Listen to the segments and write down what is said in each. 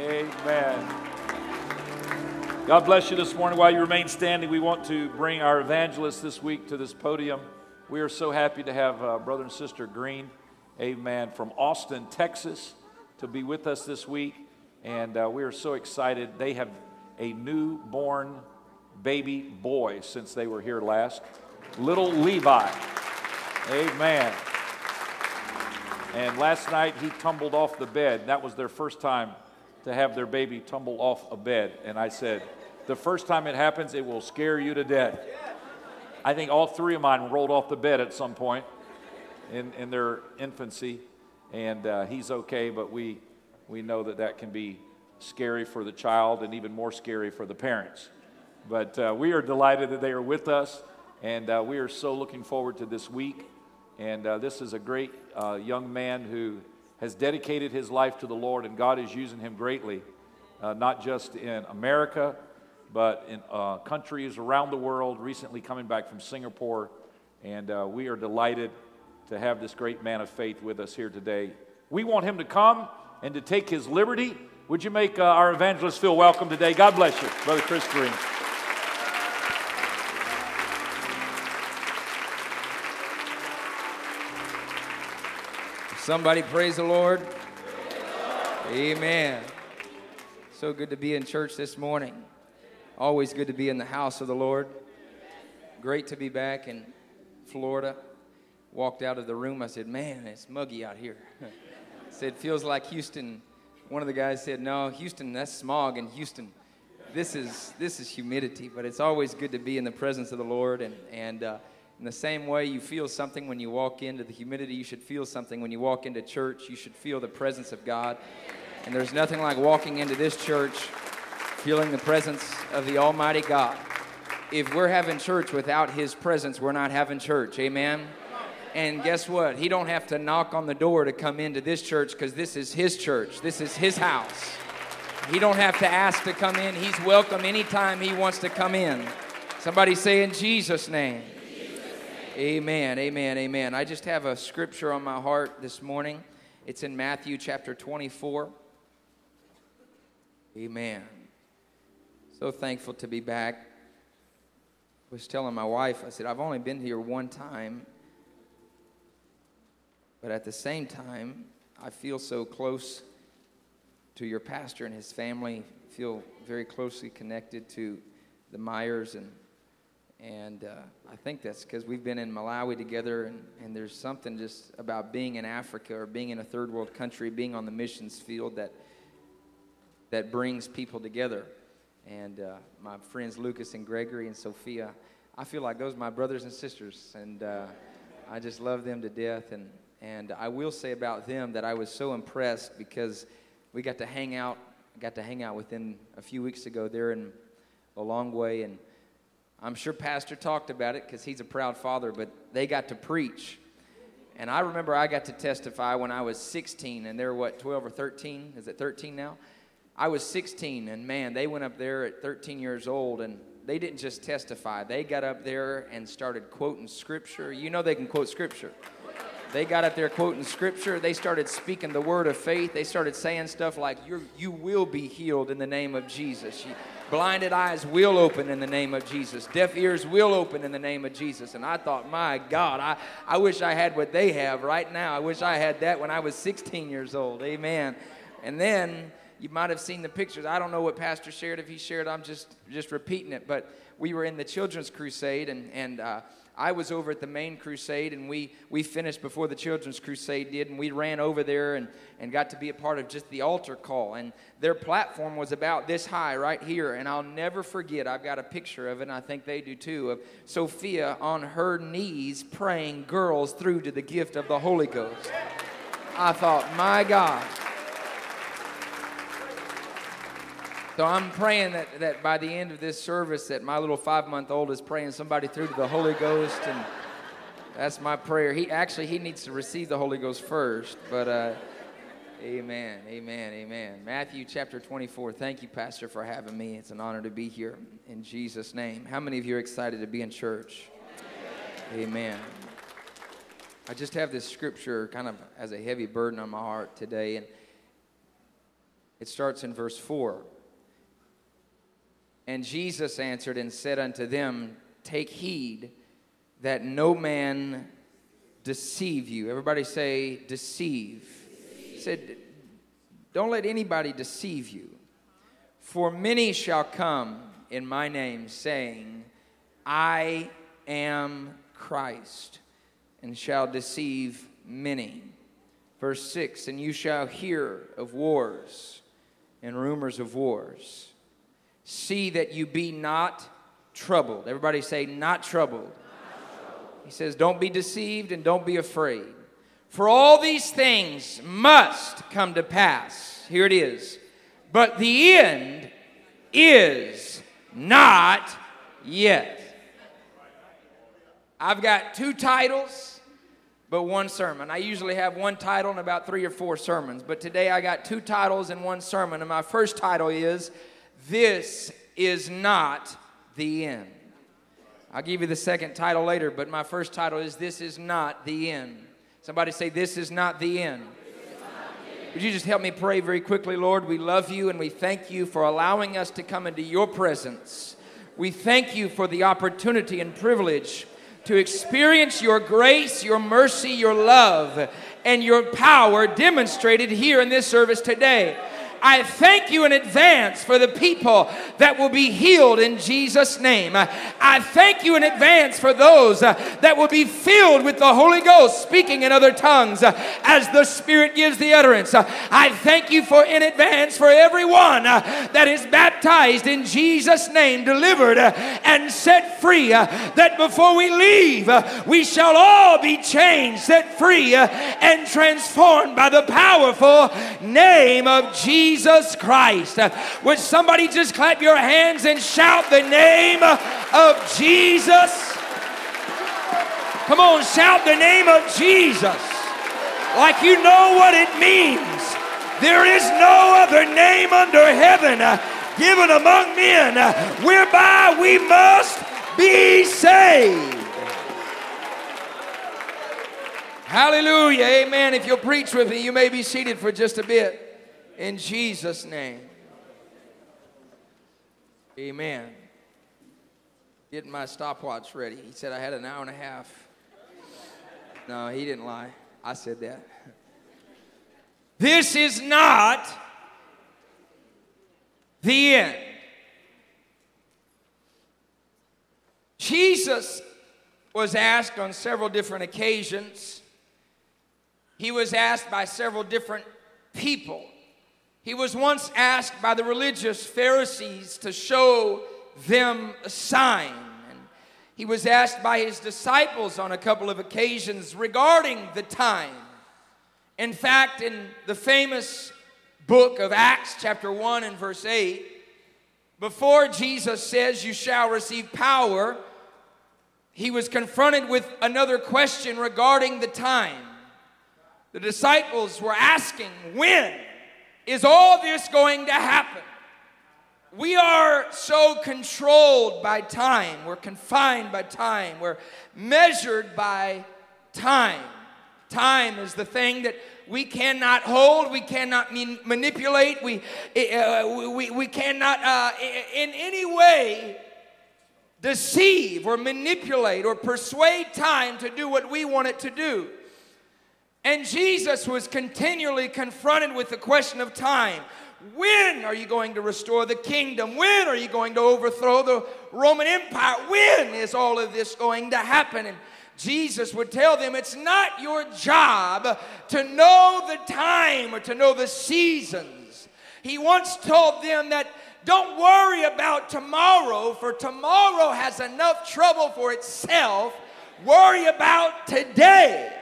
Amen. God bless you this morning. While you remain standing, we want to bring our evangelist this week to this podium. We are so happy to have uh, brother and sister Green, amen, from Austin, Texas, to be with us this week. And uh, we are so excited. They have a newborn baby boy since they were here last, little Levi. Amen. And last night he tumbled off the bed. That was their first time to have their baby tumble off a bed. And I said, the first time it happens, it will scare you to death. I think all three of mine rolled off the bed at some point in, in their infancy. And uh, he's okay, but we, we know that that can be scary for the child and even more scary for the parents. But uh, we are delighted that they are with us, and uh, we are so looking forward to this week. And uh, this is a great uh, young man who has dedicated his life to the Lord, and God is using him greatly, uh, not just in America, but in uh, countries around the world, recently coming back from Singapore. And uh, we are delighted to have this great man of faith with us here today. We want him to come and to take his liberty. Would you make uh, our evangelist feel welcome today? God bless you, Brother Chris Green. Somebody praise the Lord. Amen. So good to be in church this morning. Always good to be in the house of the Lord. Great to be back in Florida. Walked out of the room. I said, Man, it's muggy out here. said, Feels like Houston. One of the guys said, No, Houston, that's smog in Houston. This is, this is humidity, but it's always good to be in the presence of the Lord and, and uh, in the same way you feel something when you walk into the humidity, you should feel something when you walk into church. You should feel the presence of God. And there's nothing like walking into this church feeling the presence of the Almighty God. If we're having church without His presence, we're not having church. Amen. And guess what? He don't have to knock on the door to come into this church because this is his church. This is his house. He don't have to ask to come in. He's welcome anytime he wants to come in. Somebody say in Jesus' name. Amen, amen, amen. I just have a scripture on my heart this morning. It's in Matthew chapter 24. Amen. So thankful to be back. I was telling my wife, I said, I've only been here one time, but at the same time, I feel so close to your pastor and his family, feel very closely connected to the Myers and and uh, I think that's because we've been in Malawi together, and, and there's something just about being in Africa or being in a third world country, being on the missions field that, that brings people together. And uh, my friends Lucas and Gregory and Sophia, I feel like those are my brothers and sisters, and uh, I just love them to death. And, and I will say about them that I was so impressed because we got to hang out, got to hang out with them a few weeks ago there in Lilongwe, and I'm sure Pastor talked about it because he's a proud father, but they got to preach. And I remember I got to testify when I was 16, and they're what, 12 or 13? Is it 13 now? I was 16, and man, they went up there at 13 years old, and they didn't just testify. They got up there and started quoting scripture. You know they can quote scripture. They got up there quoting scripture. They started speaking the word of faith. They started saying stuff like, you you will be healed in the name of Jesus. You, blinded eyes will open in the name of Jesus. Deaf ears will open in the name of Jesus. And I thought, my God, I, I wish I had what they have right now. I wish I had that when I was 16 years old. Amen. And then you might have seen the pictures. I don't know what Pastor shared. If he shared, I'm just, just repeating it. But we were in the Children's Crusade, and, and uh, I was over at the main crusade, and we, we finished before the children's crusade did, and we ran over there and, and got to be a part of just the altar call. And their platform was about this high right here, and I'll never forget. I've got a picture of it, and I think they do too, of Sophia on her knees praying girls through to the gift of the Holy Ghost. I thought, my God. So I'm praying that, that by the end of this service that my little five-month-old is praying somebody through to the Holy Ghost and that's my prayer. He actually he needs to receive the Holy Ghost first, but uh, amen, amen, amen. Matthew chapter 24. Thank you, Pastor, for having me. It's an honor to be here in Jesus' name. How many of you are excited to be in church? Amen. I just have this scripture kind of as a heavy burden on my heart today, and It starts in verse 4. And Jesus answered and said unto them, Take heed that no man deceive you. Everybody say, deceive. He said, Don't let anybody deceive you. For many shall come in my name, saying, I am Christ, and shall deceive many. Verse 6 And you shall hear of wars and rumors of wars. See that you be not troubled. Everybody say, not troubled. He says, Don't be deceived and don't be afraid. For all these things must come to pass. Here it is. But the end is not yet. I've got two titles, but one sermon. I usually have one title and about three or four sermons, but today I got two titles and one sermon. And my first title is This is Not the End. I'll give you the second title later, but my first title is This is Not the End. Somebody say, This is not the end. Would you just help me pray very quickly, Lord? We love you and we thank you for allowing us to come into your presence. We thank you for the opportunity and privilege to experience your grace, your mercy, your love, and your power demonstrated here in this service today. I thank you in advance for the people that will be healed in Jesus' name. I thank you in advance for those uh, that will be filled with the Holy Ghost, speaking in other tongues uh, as the Spirit gives the utterance. I thank you for in advance for everyone uh, that is baptized in Jesus' name, delivered and set free. That before we leave, we shall all be changed, set free, and transformed by the powerful name of Jesus. Jesus Christ. Would somebody just clap your hands and shout the name of Jesus? Come on, shout the name of Jesus like you know what it means. There is no other name under heaven uh, given among men uh, whereby we must be saved. Hallelujah. Amen. If you'll preach with me, you may be seated for just a bit. In Jesus' name. Amen. Getting my stopwatch ready. He said I had an hour and a half. No, he didn't lie. I said that. This is not the end. Jesus was asked on several different occasions. He was asked by several different people. He was once asked by the religious Pharisees to show them a sign. And he was asked by his disciples on a couple of occasions regarding the time. In fact, in the famous book of Acts, chapter 1 and verse 8, before Jesus says, You shall receive power, he was confronted with another question regarding the time. The disciples were asking, When? Is all this going to happen? We are so controlled by time. We're confined by time. We're measured by time. Time is the thing that we cannot hold, we cannot manipulate, we, uh, we, we cannot uh, in any way deceive or manipulate or persuade time to do what we want it to do. And Jesus was continually confronted with the question of time. When are you going to restore the kingdom? When are you going to overthrow the Roman Empire? When is all of this going to happen? And Jesus would tell them it's not your job to know the time or to know the seasons. He once told them that don't worry about tomorrow, for tomorrow has enough trouble for itself. Worry about today.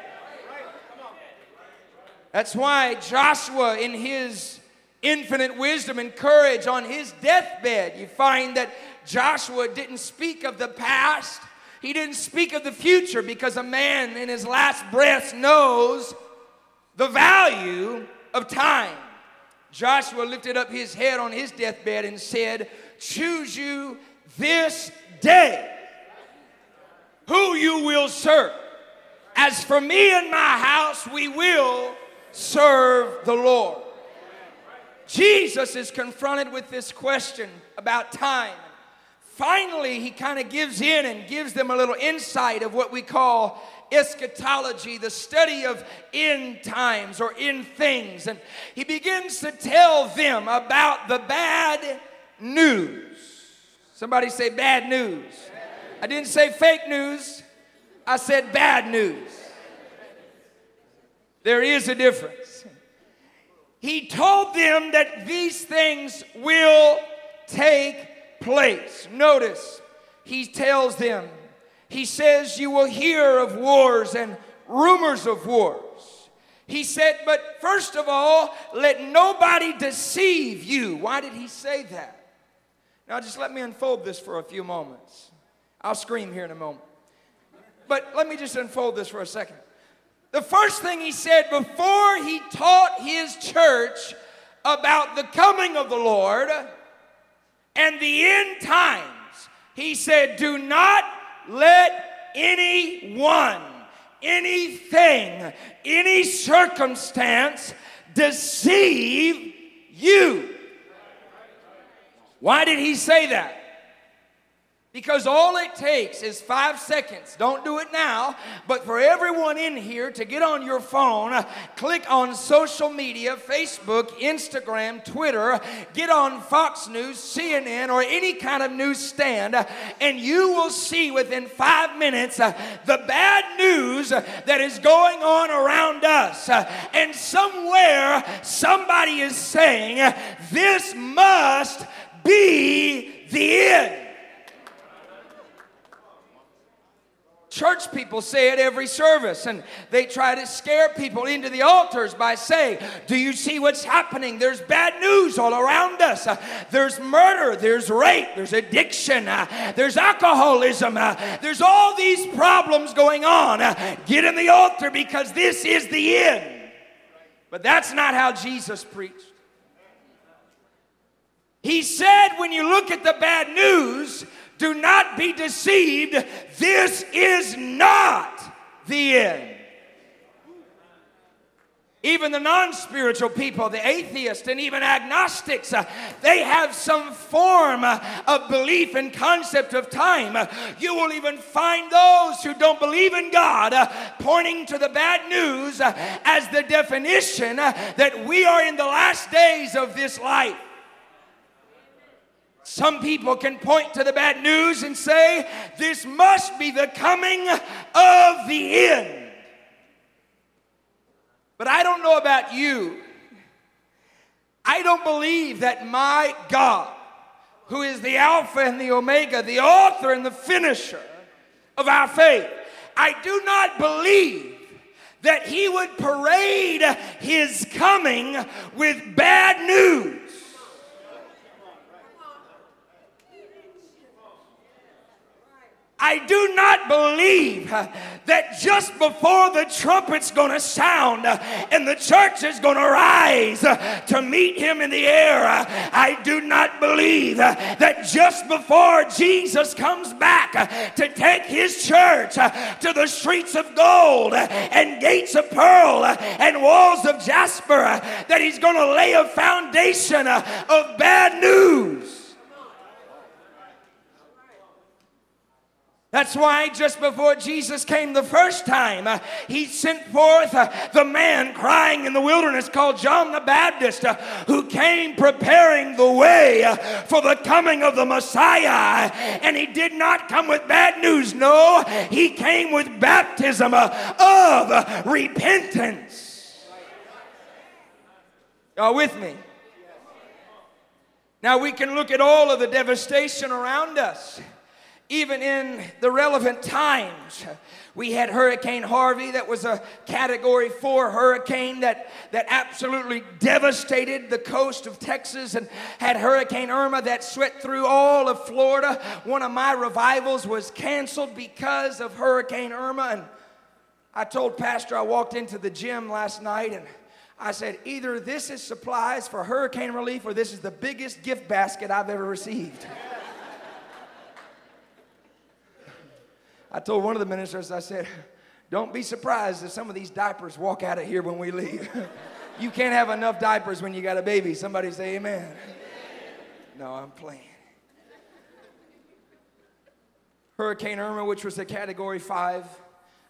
That's why Joshua, in his infinite wisdom and courage on his deathbed, you find that Joshua didn't speak of the past, he didn't speak of the future because a man in his last breath knows the value of time. Joshua lifted up his head on his deathbed and said, Choose you this day who you will serve. As for me and my house, we will serve the Lord. Jesus is confronted with this question about time. Finally, he kind of gives in and gives them a little insight of what we call eschatology, the study of end times or end things. And he begins to tell them about the bad news. Somebody say bad news. I didn't say fake news, I said bad news. There is a difference. He told them that these things will take place. Notice, he tells them he says, You will hear of wars and rumors of wars. He said, But first of all, let nobody deceive you. Why did he say that? Now, just let me unfold this for a few moments. I'll scream here in a moment. But let me just unfold this for a second. The first thing he said before he taught his church about the coming of the Lord and the end times, he said, Do not let anyone, anything, any circumstance deceive you. Why did he say that? Because all it takes is five seconds. Don't do it now, but for everyone in here to get on your phone, click on social media Facebook, Instagram, Twitter, get on Fox News, CNN, or any kind of news stand, and you will see within five minutes uh, the bad news that is going on around us. And somewhere somebody is saying, This must be the end. Church people say it every service, and they try to scare people into the altars by saying, Do you see what's happening? There's bad news all around us. Uh, there's murder, there's rape, there's addiction, uh, there's alcoholism, uh, there's all these problems going on. Uh, get in the altar because this is the end. But that's not how Jesus preached. He said, when you look at the bad news, do not be deceived. This is not the end. Even the non spiritual people, the atheists, and even agnostics, uh, they have some form uh, of belief and concept of time. You will even find those who don't believe in God uh, pointing to the bad news as the definition that we are in the last days of this life. Some people can point to the bad news and say, This must be the coming of the end. But I don't know about you. I don't believe that my God, who is the Alpha and the Omega, the author and the finisher of our faith, I do not believe that He would parade His coming with bad news. I do not believe that just before the trumpet's to sound and the church is to rise to meet him in the air, I do not believe that just before Jesus comes back to take his church to the streets of gold and gates of pearl and walls of jasper, that he's to lay a foundation of bad news. That's why just before Jesus came the first time, uh, he sent forth uh, the man crying in the wilderness called John the Baptist, uh, who came preparing the way uh, for the coming of the Messiah. And he did not come with bad news, no, he came with baptism uh, of repentance. Y'all with me? Now we can look at all of the devastation around us even in the relevant times. We had Hurricane Harvey, that was a category four hurricane that, that absolutely devastated the coast of Texas, and had Hurricane Irma that swept through all of Florida. One of my revivals was canceled because of Hurricane Irma. And I told Pastor, I walked into the gym last night and I said, either this is supplies for hurricane relief or this is the biggest gift basket I've ever received. I told one of the ministers, I said, don't be surprised if some of these diapers walk out of here when we leave. You can't have enough diapers when you got a baby. Somebody say amen. No, I'm playing. Hurricane Irma, which was a category five.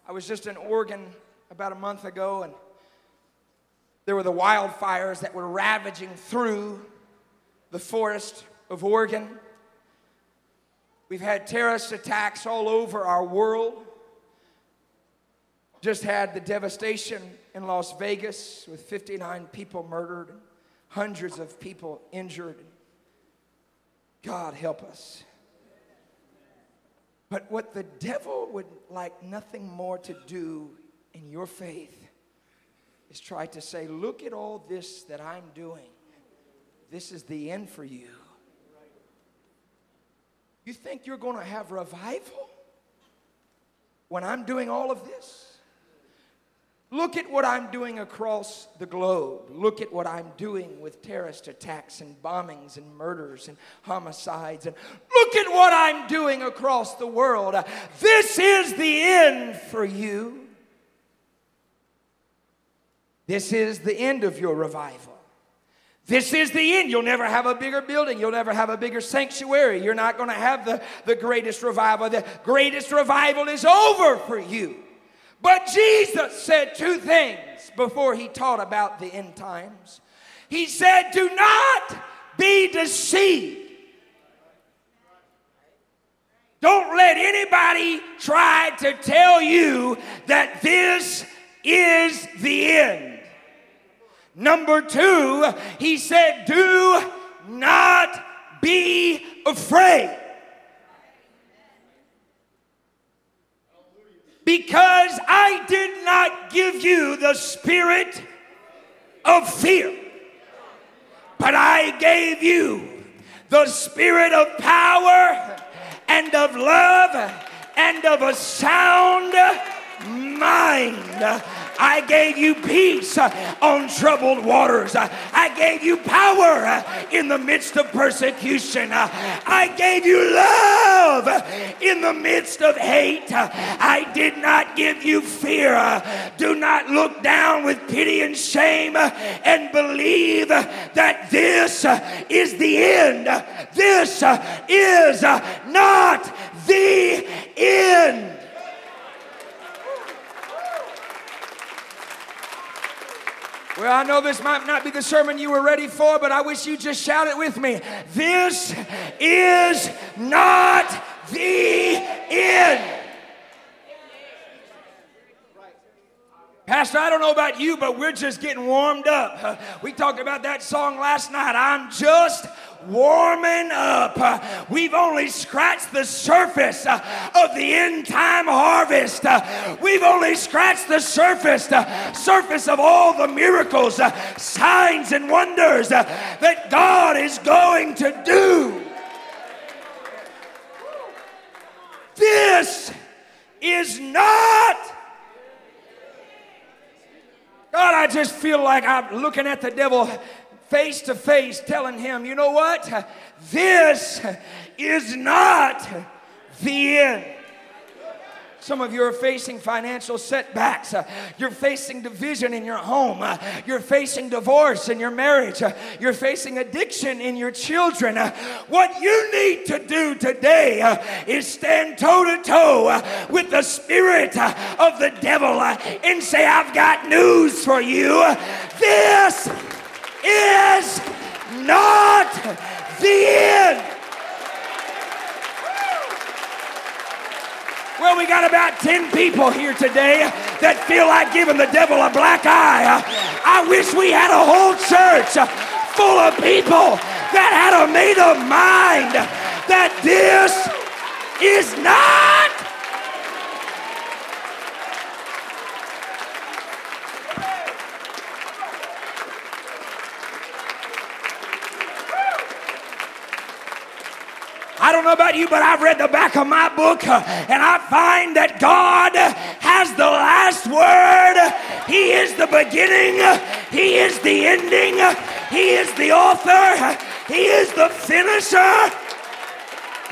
I was just in Oregon about a month ago, and there were the wildfires that were ravaging through the forest of Oregon. We've had terrorist attacks all over our world. Just had the devastation in Las Vegas with 59 people murdered, hundreds of people injured. God help us. But what the devil would like nothing more to do in your faith is try to say, Look at all this that I'm doing. This is the end for you. You think you're going to have revival when I'm doing all of this? Look at what I'm doing across the globe. Look at what I'm doing with terrorist attacks and bombings and murders and homicides. And look at what I'm doing across the world. This is the end for you. This is the end of your revival. This is the end. You'll never have a bigger building. You'll never have a bigger sanctuary. You're not going to have the, the greatest revival. The greatest revival is over for you. But Jesus said two things before he taught about the end times. He said, Do not be deceived. Don't let anybody try to tell you that this is the end. Number two, he said, Do not be afraid. Because I did not give you the spirit of fear, but I gave you the spirit of power and of love and of a sound mind. I gave you peace uh, on troubled waters. Uh, I gave you power uh, in the midst of persecution. I gave you love in the midst of hate. I did not give you fear. Do not look down with pity and shame and believe that this is the end. This is not the end. Well, I know this might not be the sermon you were ready for, but I wish you just shout it with me. This is not the end. Pastor, I don't know about you, but we're just getting warmed up. We talked about that song last night. I'm just warming up. Uh, we've only scratched the surface uh, of the end time harvest. Uh, we've only scratched the surface, surface of all the miracles, signs, and wonders that God is going to do. This is not. God, I just feel like I'm looking at the devil face to face telling him, you know what? This is not the end. Some of you are facing financial setbacks. You're facing division in your home. You're facing divorce in your marriage. You're facing addiction in your children. What you need to do today is stand toe to toe with the spirit of the devil and say, I've got news for you. This is not the end. Well, we got about 10 people here today that feel like giving the devil a black eye. I wish we had a whole church full of people that had a made up mind that this is not I don't know about you, but I've read the back of my book uh, and I find that God has the last word. He is the beginning, He is the ending, He is the author, He is the finisher.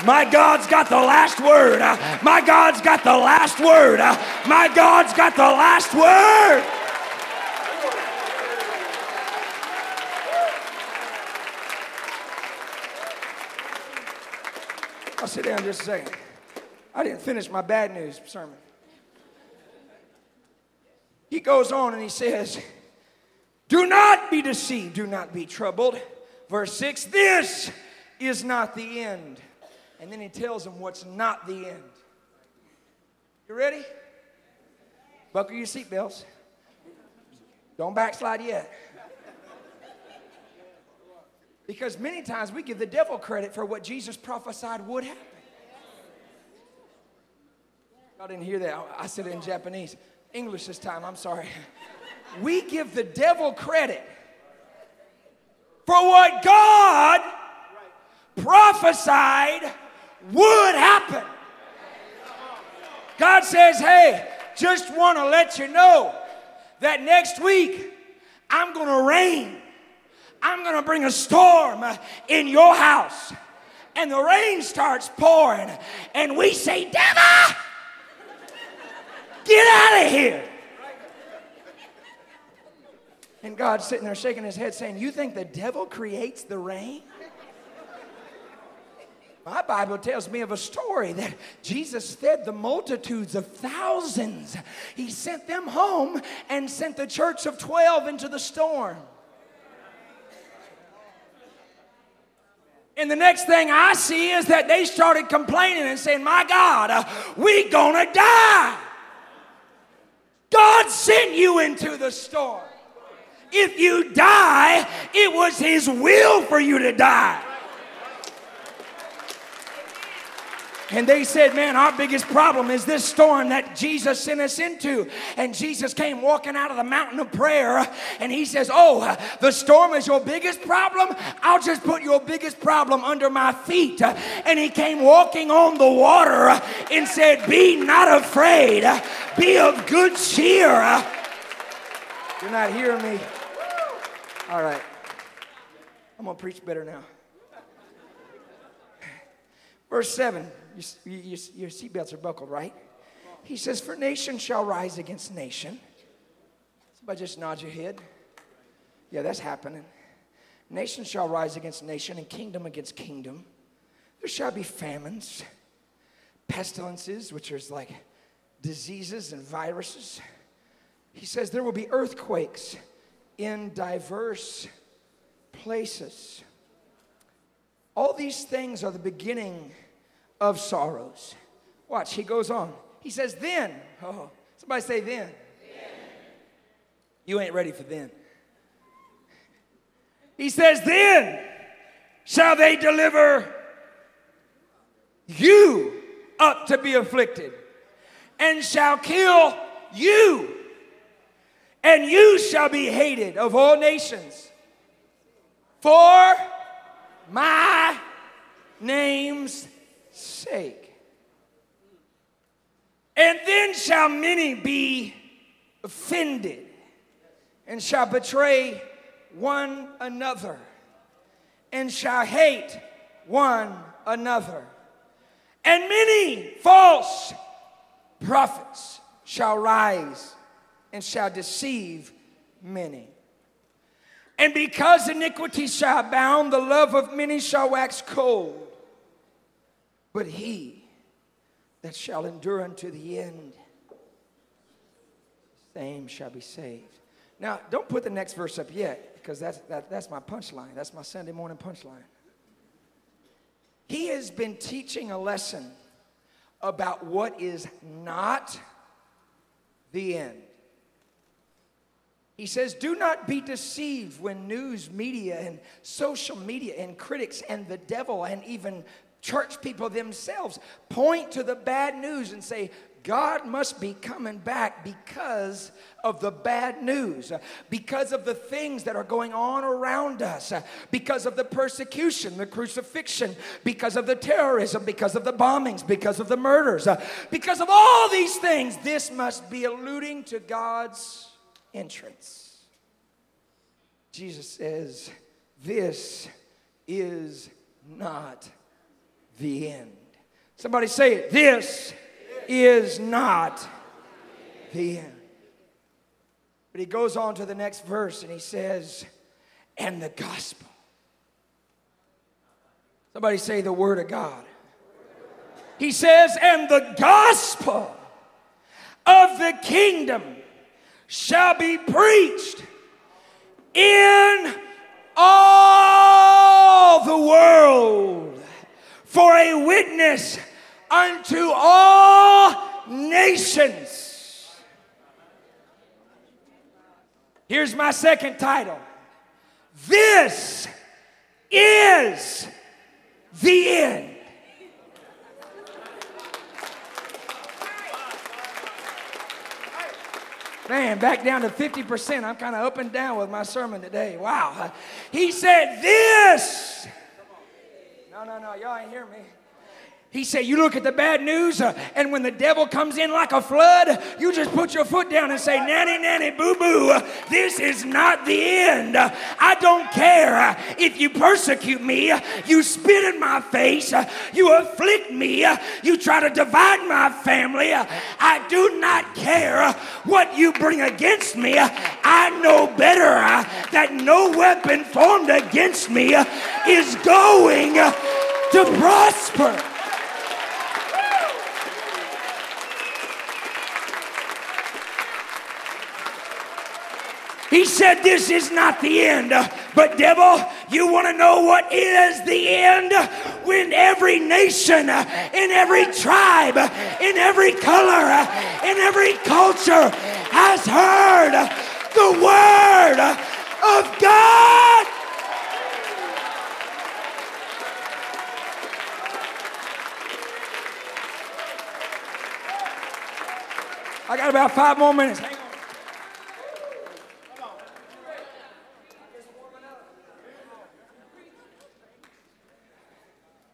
My God's got the last word. My God's got the last word. My God's got the last word. I'll sit down just a second. I didn't finish my bad news sermon. He goes on and he says, Do not be deceived, do not be troubled. Verse 6 This is not the end. And then he tells them what's not the end. You ready? Buckle your seatbelts. Don't backslide yet. Because many times we give the devil credit for what Jesus prophesied would happen. I didn't hear that. I said it in Japanese. English this time, I'm sorry. We give the devil credit for what God prophesied would happen. God says, hey, just want to let you know that next week I'm going to rain. I'm going to bring a storm in your house. And the rain starts pouring. And we say, Devil, get out of here. And God's sitting there shaking his head saying, You think the devil creates the rain? My Bible tells me of a story that Jesus fed the multitudes of thousands. He sent them home and sent the church of 12 into the storm. And the next thing I see is that they started complaining and saying, My God, uh, we gonna die. God sent you into the storm. If you die, it was His will for you to die. And they said, Man, our biggest problem is this storm that Jesus sent us into. And Jesus came walking out of the mountain of prayer and he says, Oh, the storm is your biggest problem? I'll just put your biggest problem under my feet. And he came walking on the water and said, Be not afraid, be of good cheer. You're not hearing me. All right. I'm going to preach better now. Verse 7 your, your, your seatbelts are buckled, right? He says, For nation shall rise against nation. Somebody just nod your head. Yeah, that's happening. Nation shall rise against nation and kingdom against kingdom. There shall be famines, pestilences, which are like diseases and viruses. He says there will be earthquakes in diverse places. All these things are the beginning of sorrows. Watch, he goes on. He says, Then, oh, somebody say, Then. then. You ain't ready for then. He says, Then shall they deliver you up to be afflicted, and shall kill you, and you shall be hated of all nations for my name's sake. And then shall many be offended and shall betray one another and shall hate one another. And many false prophets shall rise and shall deceive many. And because iniquity shall abound, the love of many shall wax cold. But he that shall endure unto the end, same shall be saved. Now, don't put the next verse up yet, because that's, that, that's my punchline. That's my Sunday morning punchline. He has been teaching a lesson about what is not the end. He says, Do not be deceived when news media and social media and critics and the devil and even church people themselves point to the bad news and say, God must be coming back because of the bad news, because of the things that are going on around us, because of the persecution, the crucifixion, because of the terrorism, because of the bombings, because of the murders, because of all these things. This must be alluding to God's entrance. Jesus says, This is not the end. Somebody say it. This is not the end. But he goes on to the next verse and he says, and the gospel. Somebody say the word of God. He says, and the gospel of the kingdom shall be preached in all the world for a witness unto all nations. Here's my second title. This is the end. Man, back down to 50%. I'm kind of up and down with my sermon today. Wow. He said, This. No, no, no. Y'all ain't hear me. He said, You look at the bad news, uh, and when the devil comes in like a flood, you just put your foot down and say, Nanny, nanny, boo boo, uh, this is not the end. I don't care uh, if you persecute me, uh, you spit in my face, you afflict me, you try to divide my family. I do not care what you bring against me. I know better that no weapon formed against me is going to prosper. He said, This is not the end. But, devil, you want to know what is the end? When every nation, in every tribe, in every color, in every culture has heard the word of God. I got about five more minutes.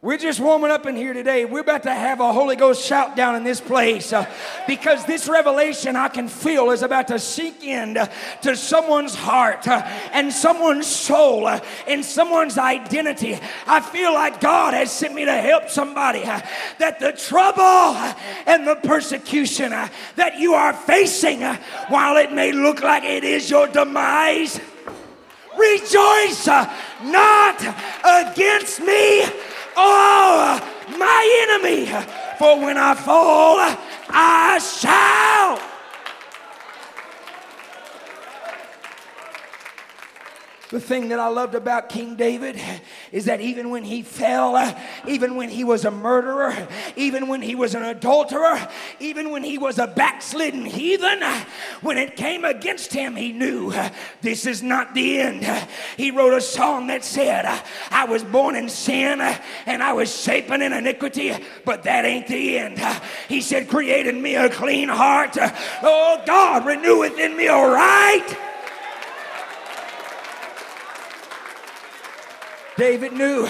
We're just warming up in here today. We're about to have a Holy Ghost shout down in this place uh, because this revelation I can feel is about to sink in uh, to someone's heart uh, and someone's soul uh, and someone's identity. I feel like God has sent me to help somebody uh, that the trouble uh, and the persecution that you are facing, while it may look like it is your demise, rejoice not against me oh, my enemy. For when I fall, I shall The thing that I loved about King David is that even when he fell, even when he was a murderer, even when he was an adulterer, even when he was a backslidden heathen, when it came against him, he knew this is not the end. He wrote a song that said, I was born in sin and I was shapen in iniquity, but that ain't the end. He said, Create in me a clean heart. Oh God, renew within me a right David knew.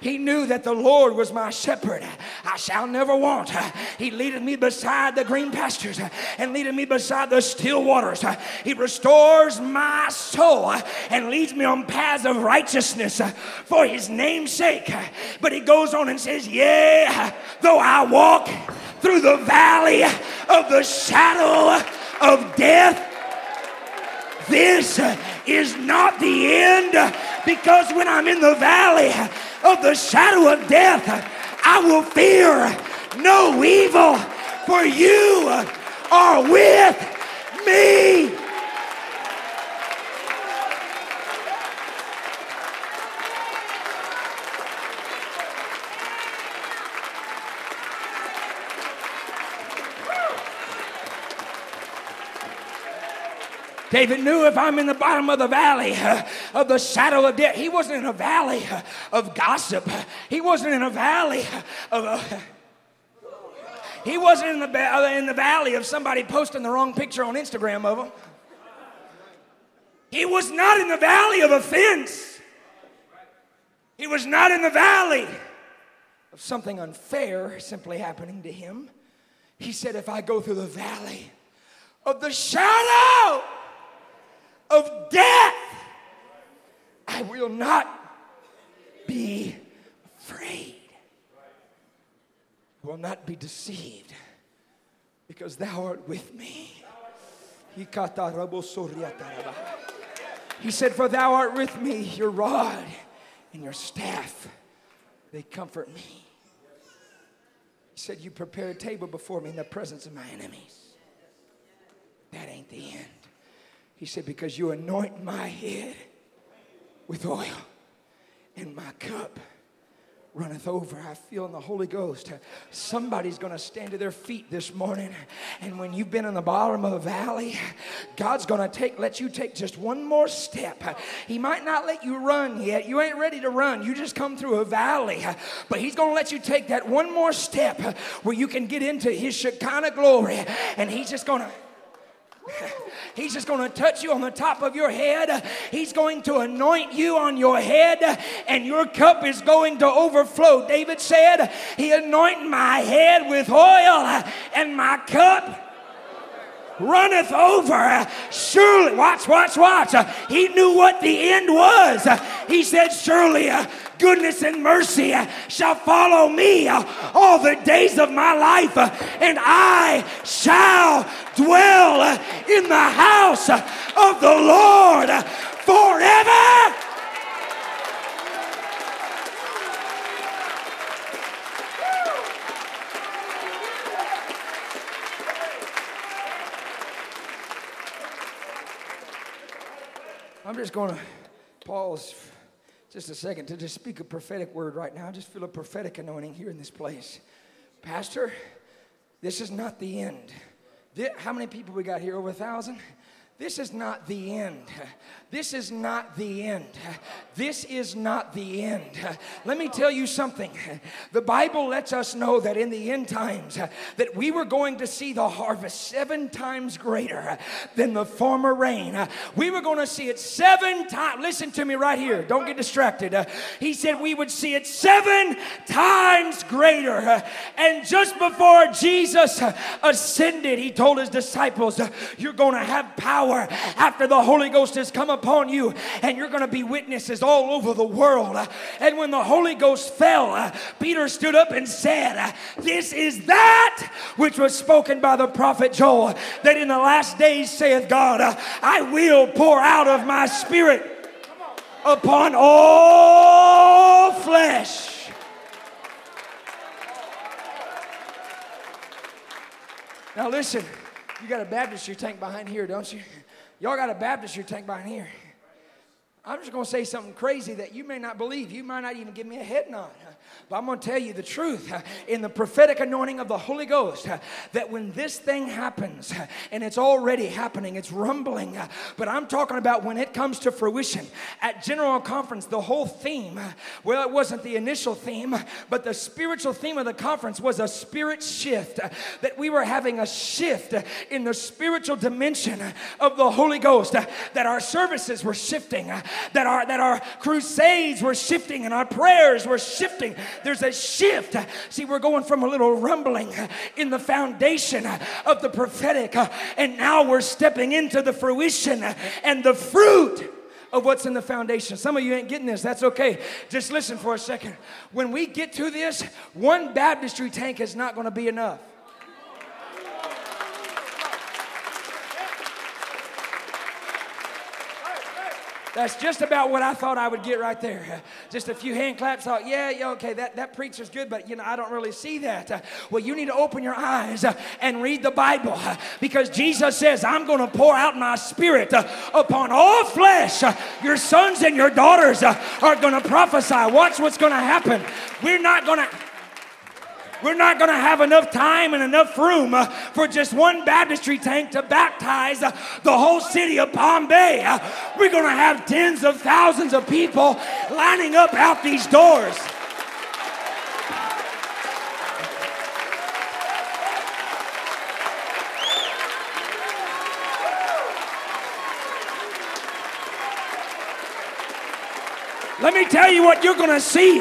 He knew that the Lord was my shepherd. I shall never want. He leadeth me beside the green pastures and leadeth me beside the still waters. He restores my soul and leads me on paths of righteousness for his name's sake. But he goes on and says, Yeah, though I walk through the valley of the shadow of death, this is not the end because when I'm in the valley of the shadow of death, I will fear no evil, for you are with me. David knew if I'm in the bottom of the valley uh, of the shadow of death, he wasn't in a valley uh, of gossip. He wasn't in a valley of. Uh, he wasn't in the, uh, in the valley of somebody posting the wrong picture on Instagram of him. He was not in the valley of offense. He was not in the valley of something unfair simply happening to him. He said, If I go through the valley of the shadow of death, I will not be afraid. I will not be deceived because thou art with me. He said, For thou art with me, your rod and your staff, they comfort me. He said, You prepare a table before me in the presence of my enemies. That ain't the end. He said, Because you anoint my head with oil, and my cup runneth over. I feel in the Holy Ghost. Somebody's going to stand to their feet this morning. And when you've been in the bottom of a valley, God's going to take let you take just one more step. He might not let you run yet. You ain't ready to run. You just come through a valley. But he's going to let you take that one more step where you can get into his Shekinah glory. And he's just going to He's just going to touch you on the top of your head. He's going to anoint you on your head, and your cup is going to overflow. David said, He anointed my head with oil, and my cup runneth over. Surely, watch, watch, watch. He knew what the end was. He said, Surely goodness and mercy shall follow me all the days of my life, and I shall dwell in the house of the Lord forever. I'm just going to pause just a second to just speak a prophetic word right now. I just feel a prophetic anointing here in this place. Pastor, this is not the end. How many people we got here? Over a thousand? This is not the end. This is not the end. This is not the end. Let me tell you something. The Bible lets us know that in the end times that we were going to see the harvest seven times greater than the former rain. We were going to see it seven times. Listen to me right here. Don't get distracted. He said we would see it seven times greater. And just before Jesus ascended, he told his disciples, You're going to have power after the Holy Ghost has come upon you, and you're going to be witnesses all over the world. And when the Holy Ghost fell, Peter stood up and said, This is that which was spoken by the prophet Joel, that in the last days saith God, I will pour out of my spirit upon all flesh. Now listen, you got a baptistry tank behind here, don't you? Y'all got a baptistry tank behind here. I'm just going to say something crazy that you may not believe. You might not even give me a head nod. But I'm going to tell you the truth uh, in the prophetic anointing of the Holy Ghost uh, that when this thing happens, uh, and it's already happening, it's rumbling, but I'm talking about when it comes to fruition. At General Conference, the whole theme, well, it wasn't the initial theme, but the spiritual theme of the conference was a spirit shift, that we were having a shift in the spiritual dimension of the Holy Ghost, that our services were shifting, that our, that our crusades were shifting, and our prayers were shifting there's a shift. See, we're going from a little rumbling in the foundation of the prophetic, and now we're stepping into the fruition and the fruit of what's in the foundation. Some of you ain't getting this. That's okay. Just listen for a second. When we get to this, one baptistry tank is not going to be enough. That's just about what I thought I would get right there. Just a few hand claps. Thought, yeah, yeah, okay, that, that preacher's good, but you know, I don't really see that. Uh, well, you need to open your eyes uh, and read the Bible uh, because Jesus says, I'm going to pour out my spirit upon all flesh. Your sons and your daughters are going to prophesy. Watch what's going to happen. We're not going to. We're not going to have enough time and enough room uh, for just one baptistry tank to baptize uh, the whole city of Palm Bay. Uh, we're going to have tens of thousands of people lining up out these doors. Let me tell you what you're going to see.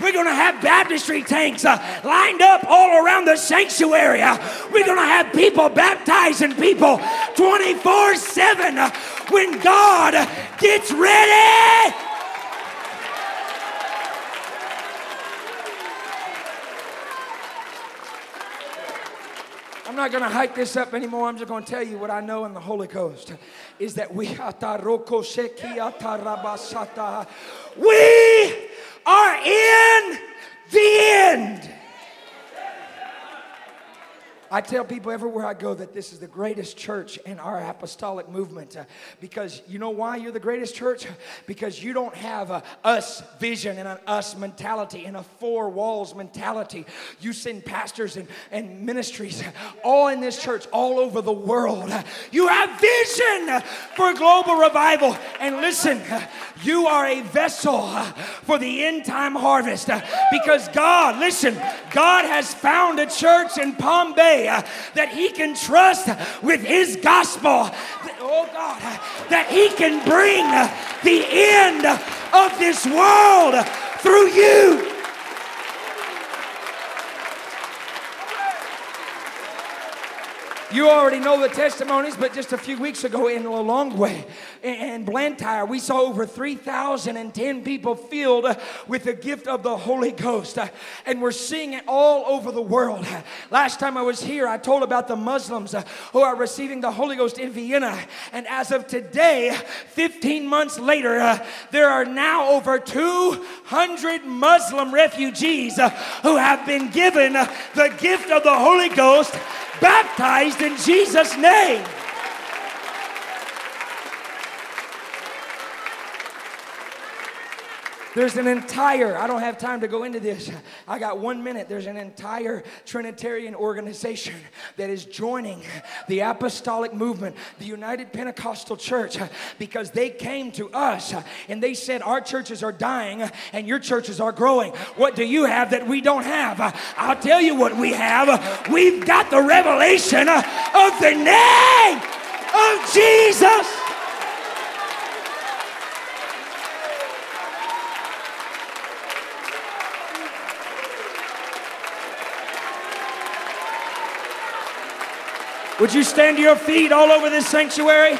We're going to have baptistry tanks uh, lined up all around the sanctuary. Uh, we're going to have people baptizing people 24 7 uh, when God gets ready. I'm not going to hype this up anymore. I'm just going to tell you what I know in the Holy Ghost is that we we are in the end. I tell people everywhere I go that this is the greatest church in our apostolic movement uh, because you know why you're the greatest church? Because you don't have a us vision and an us mentality and a four walls mentality. You send pastors and, and ministries all in this church, all over the world. You have vision for global revival. And listen, you are a vessel for the end time harvest because God, listen, God has found a church in Palm Bay Uh, that He can trust with His gospel. Oh God, uh, that He can bring the end of this world through you. You already know the testimonies, but just a few weeks ago in Lilongwe and Blantyre, we saw over 3,010 people filled with the gift of the Holy Ghost. Uh, and we're seeing it all over the world. Last time I was here, I told about the Muslims uh, who are receiving the Holy Ghost in Vienna. And as of today, 15 months later, uh, there are now over 200 Muslim refugees who have been given the gift of the Holy Ghost baptized in Jesus' name. There's an entire, I don't have time to go into this. I got one minute. There's an entire Trinitarian organization that is joining the apostolic movement, the United Pentecostal Church, because they came to us and they said, Our churches are dying and your churches are growing. What do you have that we don't have? I'll tell you what we have. We've got the revelation of the name of Jesus. Would you stand to your feet all over this sanctuary?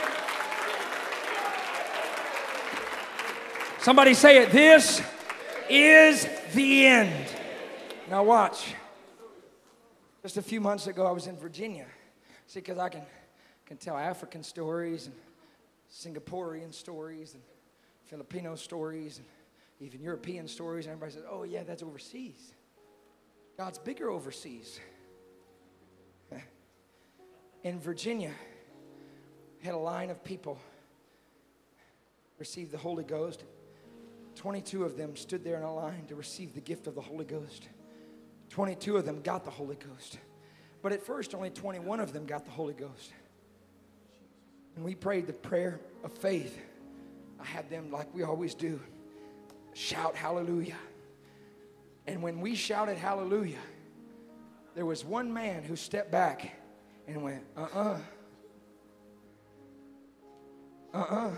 Somebody say it. This is the end. Now, watch. Just a few months ago, I was in Virginia. See, because I can, can tell African stories and Singaporean stories and Filipino stories and even European stories. And everybody says, oh, yeah, that's overseas. God's bigger overseas in Virginia had a line of people receive the Holy Ghost. 22 of them stood there in a line to receive the gift of the Holy Ghost. 22 of them got the Holy Ghost. But at first, only 21 of them got the Holy Ghost. And we prayed the prayer of faith. I had them, like we always do, shout hallelujah. And when we shouted hallelujah, there was one man who stepped back and went, uh uh-uh. uh. Uh-uh.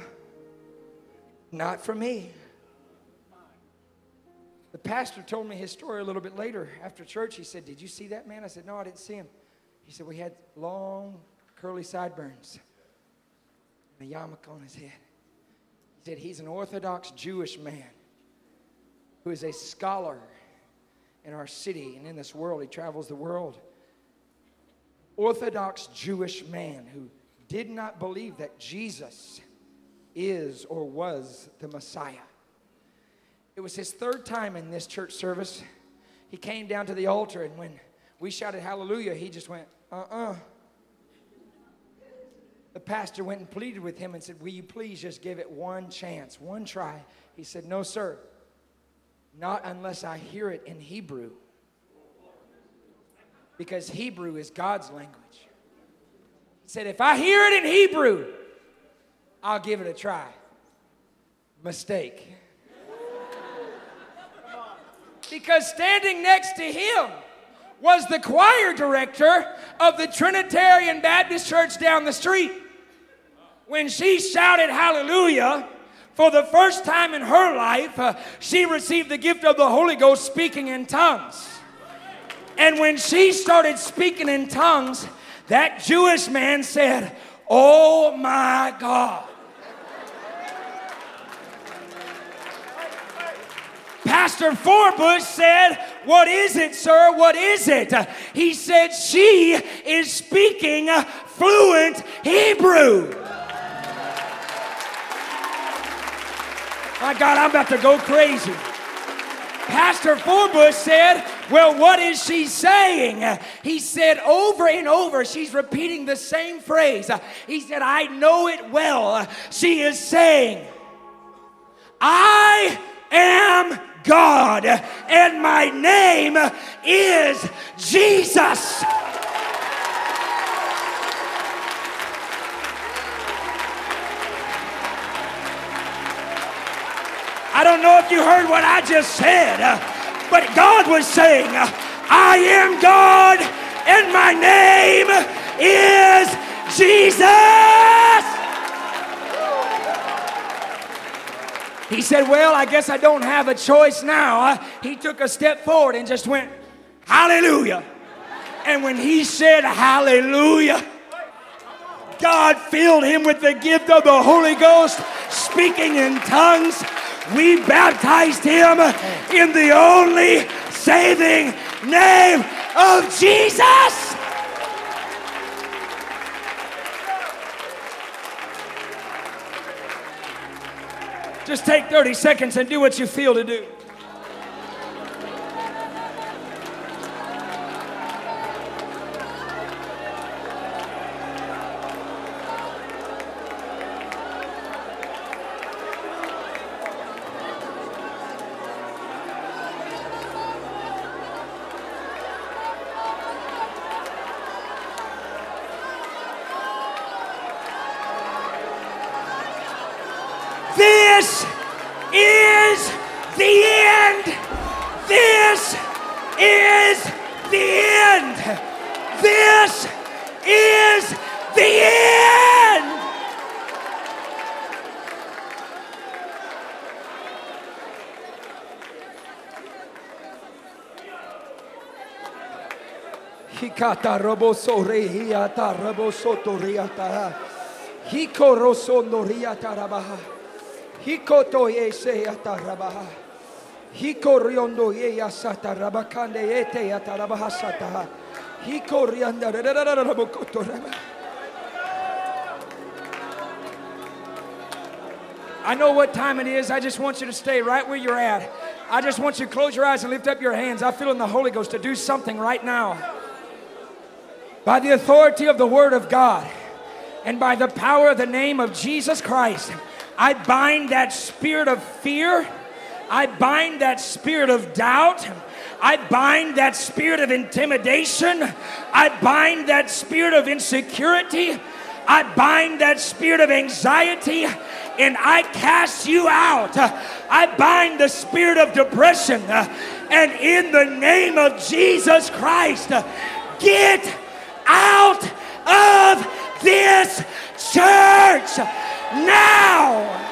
Not for me. The pastor told me his story a little bit later after church. He said, Did you see that man? I said, No, I didn't see him. He said, We had long, curly sideburns and a yarmulke on his head. He said, He's an Orthodox Jewish man who is a scholar in our city and in this world. He travels the world. Orthodox Jewish man who did not believe that Jesus is or was the Messiah. It was his third time in this church service. He came down to the altar, and when we shouted hallelujah, he just went, uh uh-uh. uh The pastor went and pleaded with him and said, Will you please just give it one chance, one try? He said, No, sir. Not unless I hear it in Hebrew because Hebrew is God's language. He said, If I hear it in Hebrew, I'll give it a try. Mistake. Because standing next to him was the choir director of the Trinitarian Baptist Church down the street. When she shouted hallelujah, for the first time in her life, uh, she received the gift of the Holy Ghost speaking in tongues. And when she started speaking in tongues, that Jewish man said, Oh my God. Pastor Forbush said, What is it, sir? What is it? He said, She is speaking fluent Hebrew. My God, I'm about to go crazy. Pastor Forbush said, Well, what is she saying? He said over and over, she's repeating the same phrase. He said, I know it well. She is saying, I am God, and my name is Jesus. I don't know if you heard what I just said, uh, but God was saying, uh, I am God, and my name is Jesus. He said, Well, I guess I don't have a choice now. He took a step forward and just went, Hallelujah. And when he said, Hallelujah, God filled him with the gift of the Holy Ghost, speaking in tongues. We baptized him in the only saving name of Jesus. Just take 30 seconds and do what you feel to do. Roboso riata. Hiko rabaha. Hiko. Hiko riondo ye. Hiko rianda. I know what time it is. I just want you to stay right where you're at. I just want you to close your eyes and lift up your hands. I feel in the Holy Ghost to do something right now. By the authority of the Word of God and by the power of the name of Jesus Christ, I bind that spirit of fear. I bind that spirit of doubt. I bind that spirit of intimidation. I bind that spirit of insecurity. I bind that spirit of anxiety and I cast you out. I bind the spirit of depression and in the name of Jesus Christ, get out of this church now.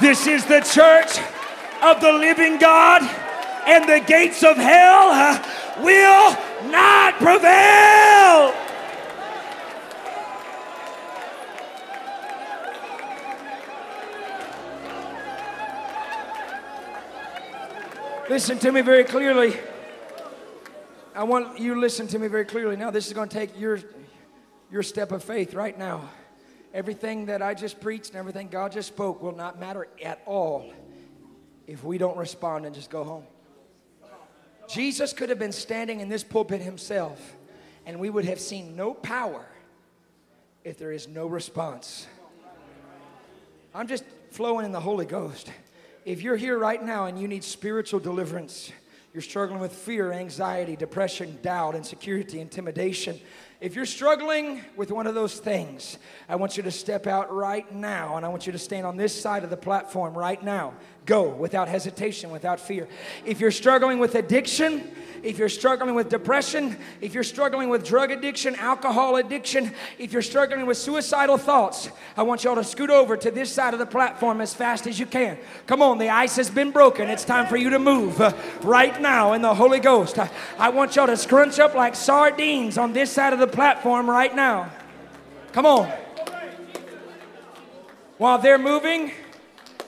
This is the church of the living God, and the gates of hell uh, will not prevail. Listen to me very clearly. I want you to listen to me very clearly. Now, this is going to take your, your step of faith right now. Everything that I just preached and everything God just spoke will not matter at all if we don't respond and just go home. Jesus could have been standing in this pulpit himself, and we would have seen no power if there is no response. I'm just flowing in the Holy Ghost. If you're here right now and you need spiritual deliverance, you're struggling with fear, anxiety, depression, doubt, insecurity, intimidation. If you're struggling with one of those things, I want you to step out right now and I want you to stand on this side of the platform right now. Go without hesitation, without fear. If you're struggling with addiction, if you're struggling with depression, if you're struggling with drug addiction, alcohol addiction, if you're struggling with suicidal thoughts, I want y'all to scoot over to this side of the platform as fast as you can. Come on, the ice has been broken. It's time for you to move uh, right now in the Holy Ghost. I, I want y'all to scrunch up like sardines on this side of the platform right now. Come on. While they're moving,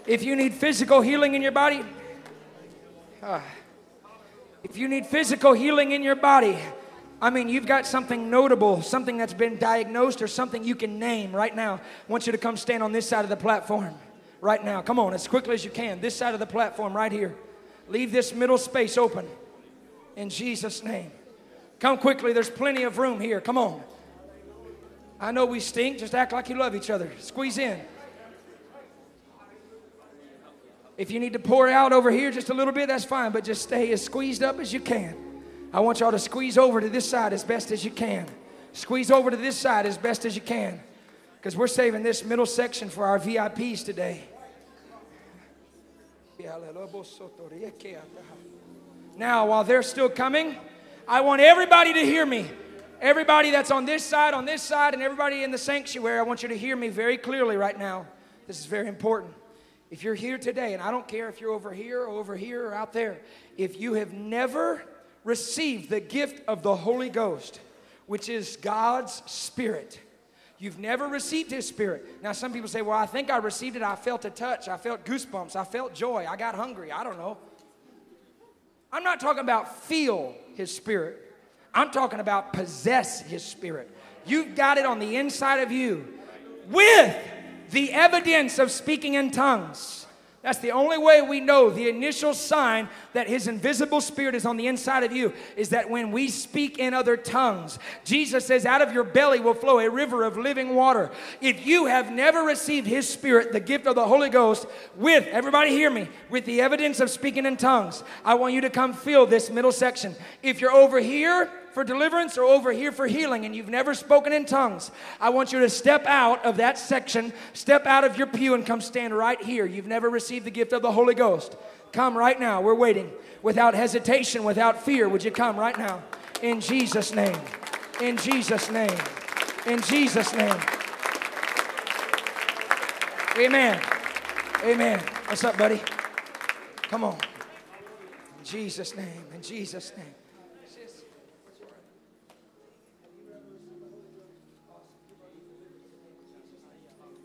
if you need physical healing in your body, ah, if you need physical healing in your body, I mean, you've got something notable, something that's been diagnosed, or something you can name right now. I want you to come stand on this side of the platform. right now. Come on, as quickly as you can. This side of the platform, right here. Leave this middle space open in Jesus' name. Come quickly, there's plenty of room here. Come on. I know we stink, just act like you love each other. Squeeze in. If you need to pour out over here just a little bit, that's fine, but just stay as squeezed up as you can. I want y'all to squeeze over to this side as best as you can. Squeeze over to this side as best as you can. Because we're saving this middle section for our VIPs today. Now, while they're still coming, I want everybody to hear me. Everybody that's on this side, on this side, and everybody in the sanctuary, I want you to hear me very clearly right now. This is very important. If you're here today, and I don't care if you're over here or over here or out there, if you have never received the gift of the Holy Ghost, which is God's Spirit, You've never received His Spirit. Now, some people say, Well, I think I received it. I felt a touch. I felt goosebumps. I felt joy. I got hungry. I don't know. I'm not talking about feel His Spirit, I'm talking about possess His Spirit. You've got it on the inside of you with the evidence of speaking in tongues. That's the only way we know the initial sign that His invisible Spirit is on the inside of you is that when we speak in other tongues, Jesus says, out of your belly will flow a river of living water. If you have never received His Spirit, the gift of the Holy Ghost, with, everybody hear me, with the evidence of speaking in tongues, I want you to come fill this middle section. If you're over here, for deliverance or over here for healing and you've never spoken in tongues, I want you to step out of that section, step out of your pew, and come stand right here. You've never received the gift of the Holy Ghost. Come right now. We're waiting. Without hesitation, without fear, would you come right now? In Jesus' name. In Jesus' name. In Jesus' name. Amen. Amen. What's up, buddy? Come on. In Jesus' name. In Jesus' name.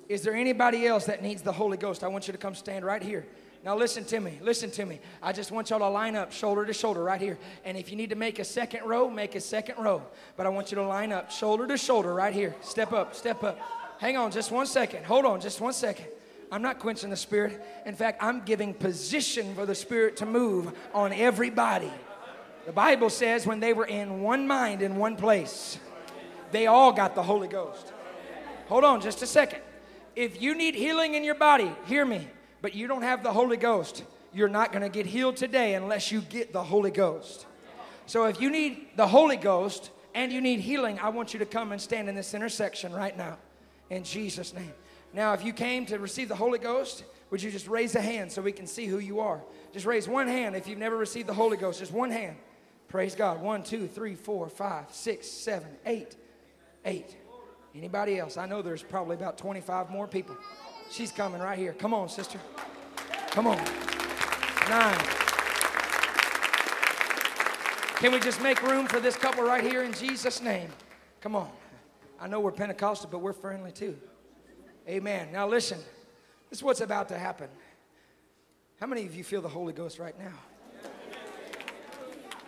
Is there anybody else that needs the Holy Ghost? I want you to come stand right here. Now, listen to me. Listen to me. I just want y'all to line up shoulder to shoulder right here. And if you need to make a second row, make a second row. But I want you to line up shoulder to shoulder right here. Step up, step up. Hang on just one second. Hold on just one second. I'm not quenching the Spirit. In fact, I'm giving position for the Spirit to move on everybody. The Bible says when they were in one mind in one place, they all got the Holy Ghost. Hold on just a second. If you need healing in your body, hear me, but you don't have the Holy Ghost, you're not going to get healed today unless you get the Holy Ghost. So if you need the Holy Ghost and you need healing, I want you to come and stand in this intersection right now in Jesus' name. Now, if you came to receive the Holy Ghost, would you just raise a hand so we can see who you are? Just raise one hand if you've never received the Holy Ghost. Just one hand. Praise God. One, two, three, four, five, six, seven, eight, eight. Anybody else? I know there's probably about 25 more people. She's coming right here. Come on, sister. Come on. Nine. Can we just make room for this couple right here in Jesus' name? Come on. I know we're Pentecostal, but we're friendly too. Amen. Now listen, this is what's about to happen. How many of you feel the Holy Ghost right now?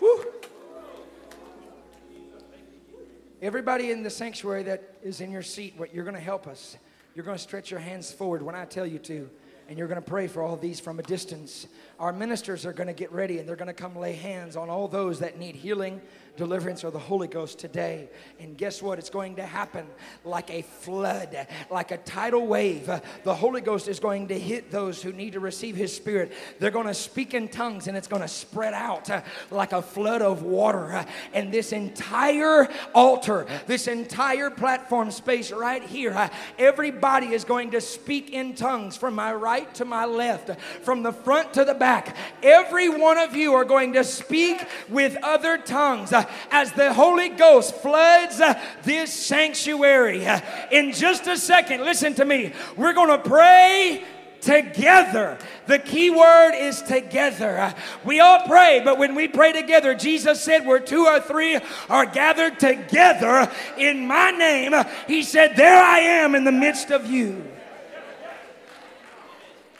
Woo. Everybody in the sanctuary that is in your seat, what you're going to help us. You're going to stretch your hands forward when I tell you to, and you're going to pray for all these from a distance. Our ministers are going to get ready and they're going to come lay hands on all those that need healing deliverance or the Holy Ghost today. And guess what? It's going to happen like a flood, like a tidal wave. The Holy Ghost is going to hit those who need to receive His Spirit. They're going to speak in tongues and it's going to spread out uh, like a flood of water. Uh, and this entire altar, this entire platform space right here, uh, everybody is going to speak in tongues from my right to my left, from the front to the back. Every one of you are going to speak with other tongues as the Holy Ghost floods uh, this sanctuary. Uh, in just a second, listen to me. We're going to pray together. The key word is together. Uh, we all pray, but when we pray together, Jesus said, Where two or three are gathered together in my name, He said, There I am in the midst of you.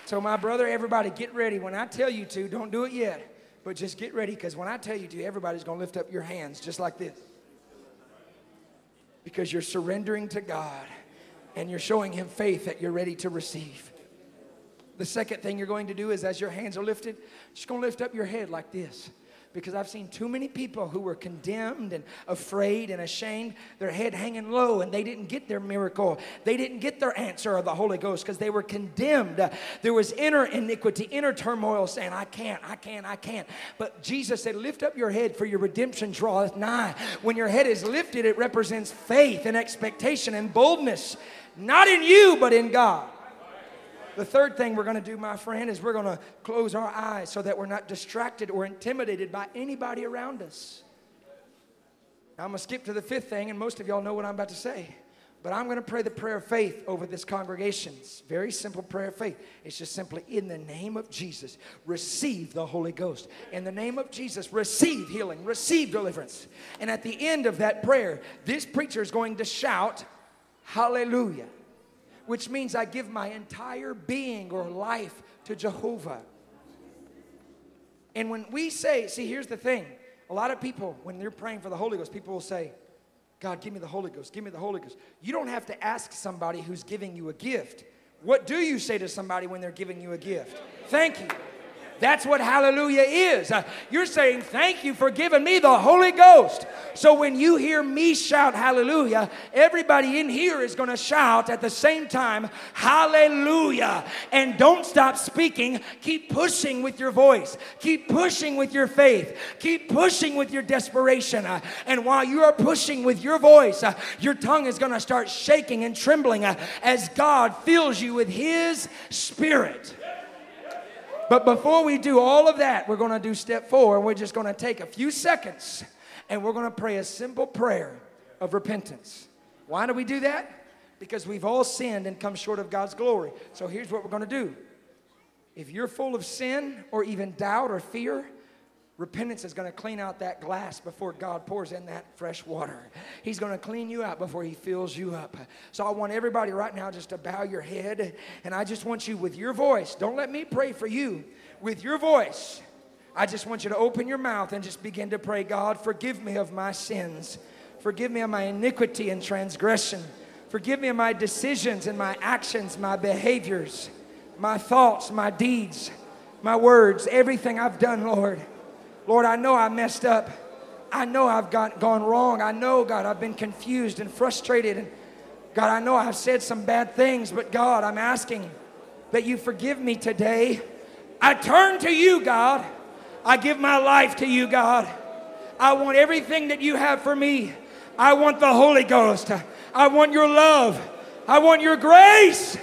So, my brother, everybody, get ready. When I tell you to, don't do it yet. But just get ready because when I tell you to, everybody's going to lift up your hands just like this. Because you're surrendering to God and you're showing Him faith that you're ready to receive. The second thing you're going to do is as your hands are lifted, just going to lift up your head like this. Because I've seen too many people who were condemned and afraid and ashamed, their head hanging low, and they didn't get their miracle. They didn't get their answer of the Holy Ghost because they were condemned. There was inner iniquity, inner turmoil saying, I can't, I can't, I can't. But Jesus said, Lift up your head, for your redemption draweth nigh. When your head is lifted, it represents faith and expectation and boldness, not in you, but in God. The third thing we're going to do, my friend, is we're going to close our eyes so that we're not distracted or intimidated by anybody around us. Now, I'm going to skip to the fifth thing, and most of y'all know what I'm about to say. But I'm going to pray the prayer of faith over this congregation. It's very simple prayer of faith. It's just simply in the name of Jesus, receive the Holy Ghost. In the name of Jesus, receive healing, receive deliverance. And at the end of that prayer, this preacher is going to shout, Hallelujah which means I give my entire being or life to Jehovah. And when we say, see, here's the thing a lot of people, when they're praying for the Holy Ghost, people will say, God, give me the Holy Ghost, give me the Holy Ghost. You don't have to ask somebody who's giving you a gift. What do you say to somebody when they're giving you a gift? Thank you. That's what hallelujah is. Uh, you're saying, Thank you for giving me the Holy Ghost. So when you hear me shout hallelujah, everybody in here is going to shout at the same time, Hallelujah. And don't stop speaking. Keep pushing with your voice. Keep pushing with your faith. Keep pushing with your desperation. Uh, and while you are pushing with your voice, uh, your tongue is going to start shaking and trembling as God fills you with His Spirit. But before we do all of that, we're going to do step four, and we're just going to take a few seconds and we're going to pray a simple prayer of repentance. Why do we do that? Because we've all sinned and come short of God's glory. So here's what we're going to do. If you're full of sin or even doubt or fear, Repentance is going to clean out that glass before God pours in that fresh water. He's going to clean you out before He fills you up. So I want everybody right now just to bow your head, and I just want you with your voice, don't let me pray for you, with your voice, I just want you to open your mouth and just begin to pray God, forgive me of my sins, forgive me of my iniquity and transgression, forgive me of my decisions and my actions, my behaviors, my thoughts, my deeds, my words, everything I've done, Lord. Lord, I know I messed up. I know I've got, gone wrong. I know, God, I've been confused and frustrated. And God, I know I've said some bad things, but God, I'm asking that you forgive me today. I turn to you, God. I give my life to you, God. I want everything that you have for me. I want the Holy Ghost. I want your love. I want your grace.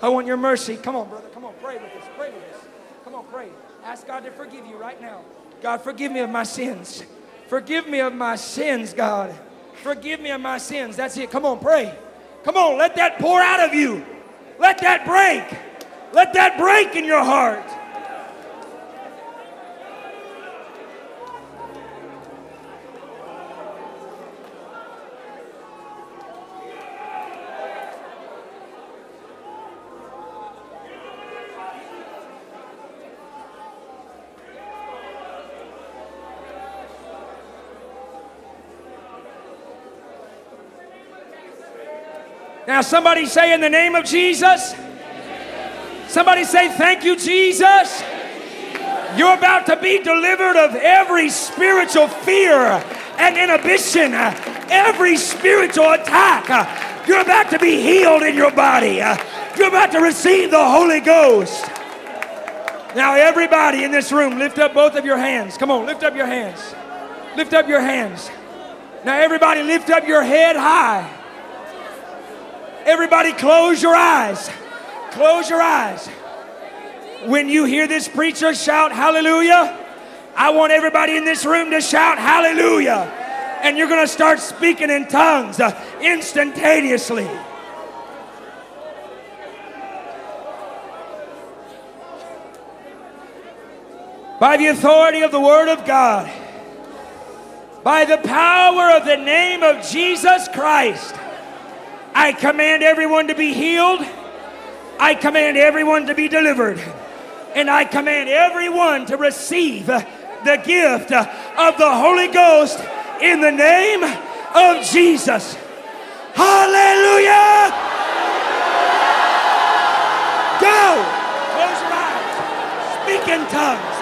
I want your mercy. Come on, brother. Come on, pray with us. Pray with us. Come on, pray. Ask God to forgive you right now. God, forgive me of my sins. Forgive me of my sins, God. Forgive me of my sins. That's it. Come on, pray. Come on, let that pour out of you. Let that break. Let that break in your heart. Now, somebody say, in the name of Jesus. Somebody say, thank you, Jesus. You're about to be delivered of every spiritual fear and inhibition, every spiritual attack. You're about to be healed in your body. You're about to receive the Holy Ghost. Now, everybody in this room, lift up both of your hands. Come on, lift up your hands. Lift up your hands. Now, everybody, lift up your head high. Everybody, close your eyes. Close your eyes. When you hear this preacher shout hallelujah, I want everybody in this room to shout hallelujah. And you're going to start speaking in tongues uh, instantaneously. By the authority of the Word of God, by the power of the name of Jesus Christ. I command everyone to be healed. I command everyone to be delivered. And I command everyone to receive the gift of the Holy Ghost in the name of Jesus. Hallelujah! Go! Speak in tongues.